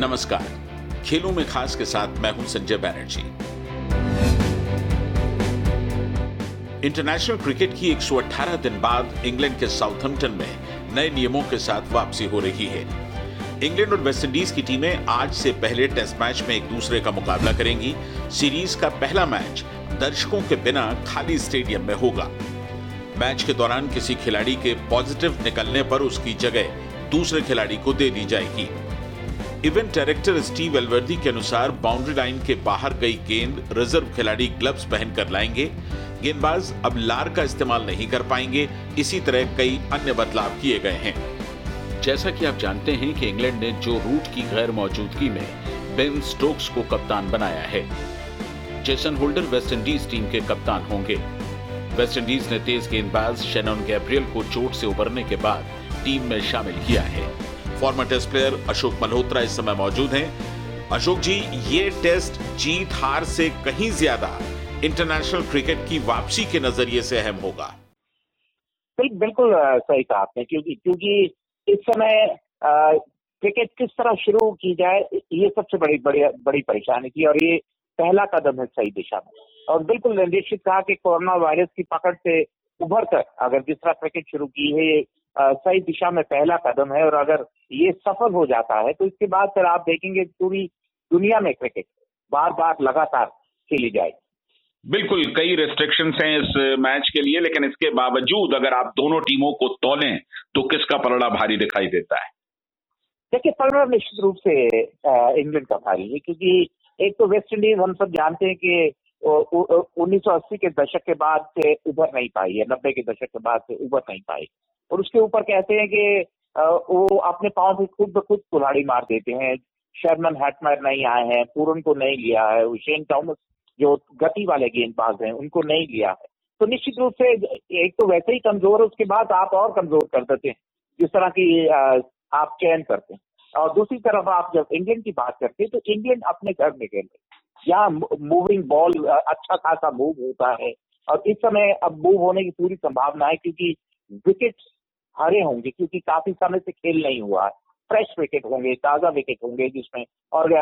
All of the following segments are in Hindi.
नमस्कार। खेलों में खास के साथ मैं हूँ संजय बैनर्जी। इंटरनेशनल क्रिकेट की 118 दिन बाद इंग्लैंड के साउथहम्पटन में नए नियमों के साथ वापसी हो रही है। इंग्लैंड और वेस्टइंडीज की टीमें आज से पहले टेस्ट मैच में एक दूसरे का मुकाबला करेंगी। सीरीज़ का पहला मैच दर्शकों के बिना खाली स्टेडियम में होगा। मैच के दौरान किसी खिलाड़ी के पॉजिटिव निकलने पर उसकी जगह दूसरे खिलाड़ी को दे दी जाएगी। इवेंट डायरेक्टर स्टीव एलवर्दी के अनुसार बाउंड्री लाइन के बाहर गई गेंद, रिज़र्व खिलाड़ी ग्लव्स पहनकर लाएँगे। गेंदबाज अब लार का इस्तेमाल नहीं कर पाएँगे। इसी तरह कई अन्य बदलाव किए गए हैं। जैसा कि आप जानते हैं कि इंग्लैंड ने जो रूट की गैर मौजूदगी में बेन स्टोक्स को कप्तान बनाया है। जेसन होल्डर वेस्टइंडीज टीम के कप्तान होंगे। वेस्टइंडीज ने तेज गेंदबाज शेनन गैब्रियल को चोट से उबरने के बाद टीम में शामिल किया है। Former test player Ashok Malhotra इस समय मौजूद हैं। अशोक जी, ये टेस्ट जीत हार से कहीं ज़्यादा इंटरनेशनल क्रिकेट की वापसी के नज़रिए से अहम होगा। बिल्कुल सही कहा आपने, क्योंकि क्योंकि इस समय क्रिकेट किस तरह शुरू की जाए, ये सबसे बड़ी बड़ी बड़ी परेशानी थी और ये पहला कदम है सही दिशा में। और बिल्कुल निश्चित कहा कि कोरोना वायरस की पकड़ से उभर कर अगर जिस तरह क्रिकेट शुरू की है सही दिशा में पहला कदम है और अगर ये सफल हो जाता है तो इसके बाद फिर आप देखेंगे पूरी दुनिया में क्रिकेट बार बार लगातार खेली जाएगी। बिल्कुल कई रेस्ट्रिक्शंस हैं इस मैच के लिए लेकिन इसके बावजूद अगर आप दोनों टीमों को तोलें तो किसका पलड़ा भारी दिखाई देता है? देखिए पलड़ा निश्चित रूप से इंग्लैंड का भारी है क्योंकि एक तो वेस्ट इंडीज हम सब जानते हैं कि 1980 के दशक के बाद से उभर नहीं पाई है, नब्बे के दशक के बाद से उभर नहीं पाई। और उसके ऊपर कहते हैं कि वो अपने पाँव से खुद ब खुद कुल्हाड़ी मार देते हैं। शर्मन हैटमर नहीं आए हैं, पूरन को नहीं लिया है हुसैन टॉमस जो गति वाले गेंदबाज हैं, उनको नहीं लिया है। तो निश्चित रूप से एक तो वैसे ही कमज़ोर है, उसके बाद आप और कमज़ोर कर देते हैं, जिस तरह की आप चयन करते हैं। और दूसरी तरफ़ आप जब इंग्लैंड की बात करते हैं तो इंग्लैंड अपने घर में खेल रहे यहाँ मूविंग बॉल अच्छा खासा मूव होता है। और इस समय अब मूव होने की पूरी संभावना है क्योंकि विकेट हरे होंगे, क्योंकि काफ़ी समय से खेल नहीं हुआ। है फ्रेश विकेट होंगे, ताज़ा विकेट होंगे जिसमें। और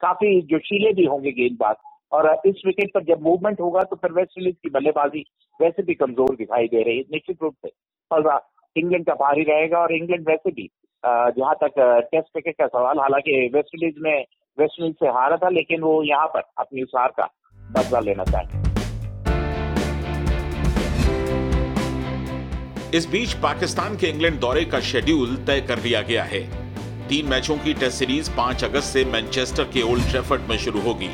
काफ़ी जोशीले भी होंगे गेंदबाज। और इस विकेट पर जब मूवमेंट होगा तो फिर वेस्ट इंडीज की बल्लेबाजी वैसे भी कमज़ोर दिखाई दे रही है, निश्चित रूप से। और इंग्लैंड का भारी रहेगा और इंग्लैंड वैसे भी जहाँ तक टेस्ट क्रिकेट का सवाल, हालाँकि वेस्ट इंडीज में वेस्ट से हारा था, लेकिन वो यहाँ पर अपनी उस हार का बदला लेना चाहते इस बीच पाकिस्तान के इंग्लैंड दौरे का शेड्यूल तय कर लिया गया है। तीन मैचों की टेस्ट सीरीज़ 5 अगस्त से मैनचेस्टर के ओल्ड ट्रेफर्ड में शुरू होगी।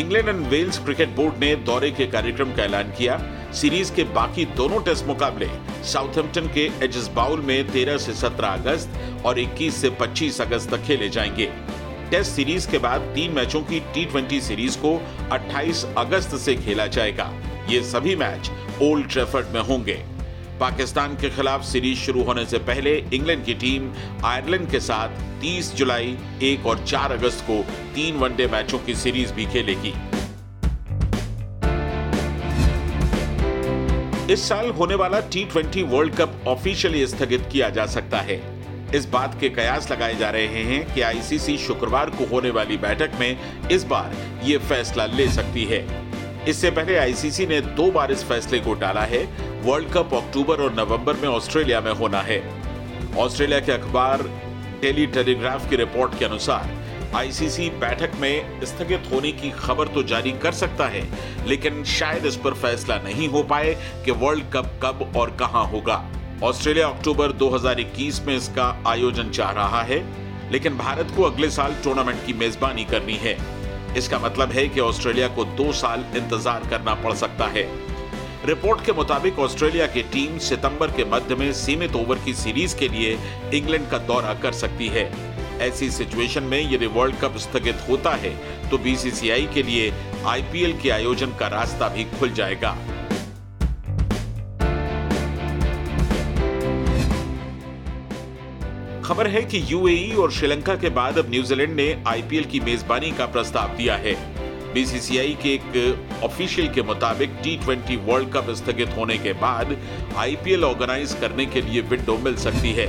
England and Wales cricket board ने दौरे के कार्यक्रम का ऐलान किया। सीरीज़ के बाकी दोनों टेस्ट मुकाबले साउथहैम्पटन के एजिस बाउल में 13 से 17 अगस्त और 21 से 25 अगस्त तक खेले जाएँगे। टेस्ट सीरीज़ के बाद तीन मैचों की टी सीरीज़ को 28 अगस्त से खेला जाएगा। ये सभी मैच ओल्ड ट्रेफर्ड में होंगे। पाकिस्तान के खिलाफ सीरीज़ शुरू होने से पहले इंग्लैंड की टीम आयरलैंड के साथ 30 जुलाई 1 और 4 अगस्त को तीन वनडे मैचों की सीरीज़ भी खेलेगी। इस साल होने वाला T twenty world cup officially स्थगित किया जा सकता है। इस बात के कयास लगाए जा रहे हैं कि आईसीसी शुक्रवार को होने वाली बैठक में इस बार ये फैसला ले सकती है। इससे पहले आईसीसी ने दो बार इस फैसले को टाला है, वर्ल्ड कप अक्टूबर और नवंबर में ऑस्ट्रेलिया में होना है। ऑस्ट्रेलिया के अखबार डेली टेलीग्राफ की रिपोर्ट के अनुसार आईसीसी बैठक में स्थगित होने की खबर तो जारी कर सकता है, लेकिन शायद इस पर फैसला नहीं हो पाए कि वर्ल्ड कप कब और कहाँ होगा। ऑस्ट्रेलिया अक्टूबर 2021 में इसका आयोजन चाह रहा है, लेकिन भारत को अगले साल टूर्नामेंट की मेजबानी करनी है। इसका मतलब है कि ऑस्ट्रेलिया को दो साल इंतज़ार करना पड़ सकता है। रिपोर्ट के मुताबिक ऑस्ट्रेलिया की टीम सितंबर के मध्य में सीमित ओवर की सीरीज़ के लिए इंग्लैंड का दौरा कर सकती है। ऐसी सिचुएशन में यदि वर्ल्ड कप स्थगित होता है तो बीसीसीआई के लिए आईपीएल के आयोजन का रास्ता भी खुल जाएगा। खबर है कि यूएई और श्रीलंका के बाद अब न्यूजीलैंड ने आईपीएल की मेजबानी का प्रस्ताव दिया है। बीसीसीआई के एक ऑफिशियल के मुताबिक टी ट्वेंटी वर्ल्ड कप स्थगित होने के बाद आईपीएल ऑर्गेनाइज करने के लिए विंडो मिल सकती है।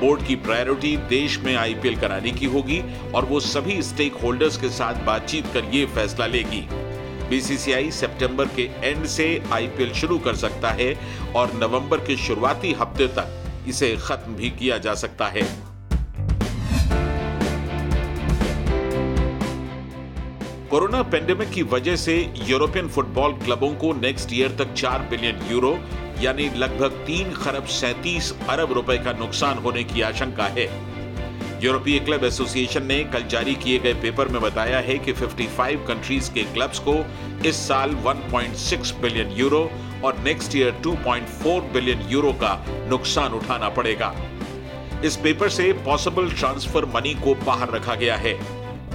बोर्ड की प्रायोरिटी देश में आईपीएल कराने की होगी और वो सभी स्टेक होल्डर्स के साथ बातचीत कर ये फैसला लेगी। बीसीसीआई सितंबर के एंड से आईपीएल शुरू कर सकता है और नवंबर के शुरुआती हफ़्ते तक। इसे खत्म भी किया जा सकता है। कोरोना पेंडेमिक की वजह से यूरोपियन फुटबॉल क्लबों को नेक्स्ट ईयर तक 4 बिलियन यूरो यानी लगभग तीन खरब सैंतीस अरब रुपए का नुकसान होने की आशंका है। यूरोपीय क्लब एसोसिएशन ने कल जारी किए गए पेपर में बताया है कि 55 कंट्रीज़ के क्लब्स को इस साल 1.6 बिलियन यूरो और नेक्स्ट ईयर 2.4 बिलियन यूरो का नुकसान उठाना पड़ेगा। इस पेपर से पॉसिबल ट्रांसफ़र मनी को बाहर रखा गया है।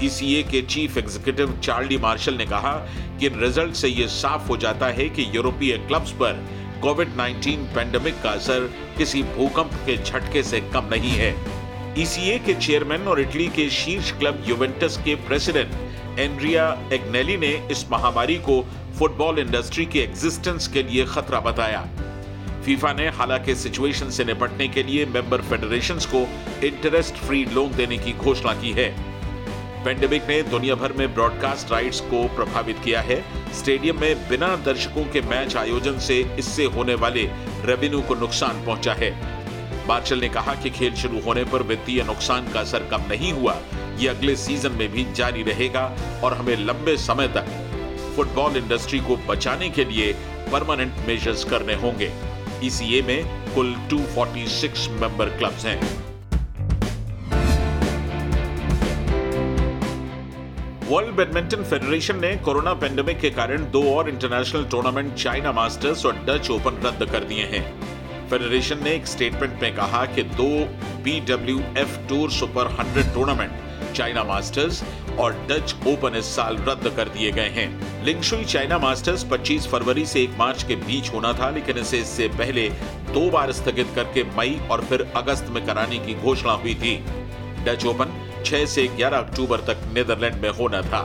ईसीए के चीफ एग्जीक्यूटिव चार्ली मार्शल ने कहा कि इन रिज़ल्ट से यह साफ़ हो जाता है कि यूरोपीय क्लब्स पर कोविड 19 पेंडेमिक का असर किसी भूकंप के झटके से कम नहीं है। ईसीए के चेयरमैन और इटली के शीर्ष क्लब यूवेंटस के प्रेसिडेंट एंड्रिया एग्नेली ने इस महामारी को फुटबॉल इंडस्ट्री के एग्जिस्टेंस के लिए खतरा बताया। फीफा ने हालाँकि सिचुएशन से निपटने के लिए मेंबर फेडरेशंस को इंटरेस्ट फ्री लोन देने की घोषणा की है। पेंडेमिक ने दुनिया भर में ब्रॉडकास्ट राइट्स को प्रभावित किया है। स्टेडियम में बिना दर्शकों के मैच आयोजन से इससे होने वाले रेवेन्यू को नुकसान पहुँचा है। मार्शल ने कहा कि खेल शुरू होने पर वित्तीय नुकसान का असर कम नहीं हुआ। ये अगले सीज़न में भी जारी रहेगा और हमें लंबे समय तक फुटबॉल इंडस्ट्री को बचाने के लिए परमानेंट मेजर्स करने होंगे। ईसीए में कुल 246 मेंबर क्लब्स हैं। वर्ल्ड बैडमिंटन फेडरेशन ने कोरोना पेंडेमिक के कारण दो और इंटरनेशनल टूर्नामेंट चाइना मास्टर्स और डच ओपन रद्द कर दिए हैं। फेडरेशन ने एक स्टेटमेंट में कहा कि दो B tour super 100 tournament China Masters और डच ओपन इस साल रद्द कर दिए गए हैं। लिंगशुई चाइना मास्टर्स 25 फरवरी से 1 मार्च के बीच होना था, लेकिन इसे इससे पहले दो बार स्थगित करके मई और फिर अगस्त में कराने की घोषणा हुई थी। डच ओपन 6 से 11 अक्टूबर तक नीदरलैंड में होना था।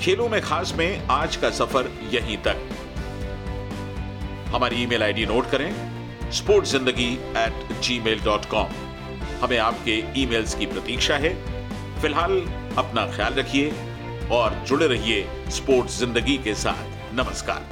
खेलों में खास में आज का सफ़र यहीं तक। हमारी ईमेल आईडी नोट करें। Sports Zindagi at gmail dot com हमें आपके ईमेल्स की प्रतीक्षा है। फ़िलहाल अपना ख्याल रखिए और जुड़े रहिए स्पोर्ट्स ज़िंदगी के साथ। नमस्कार।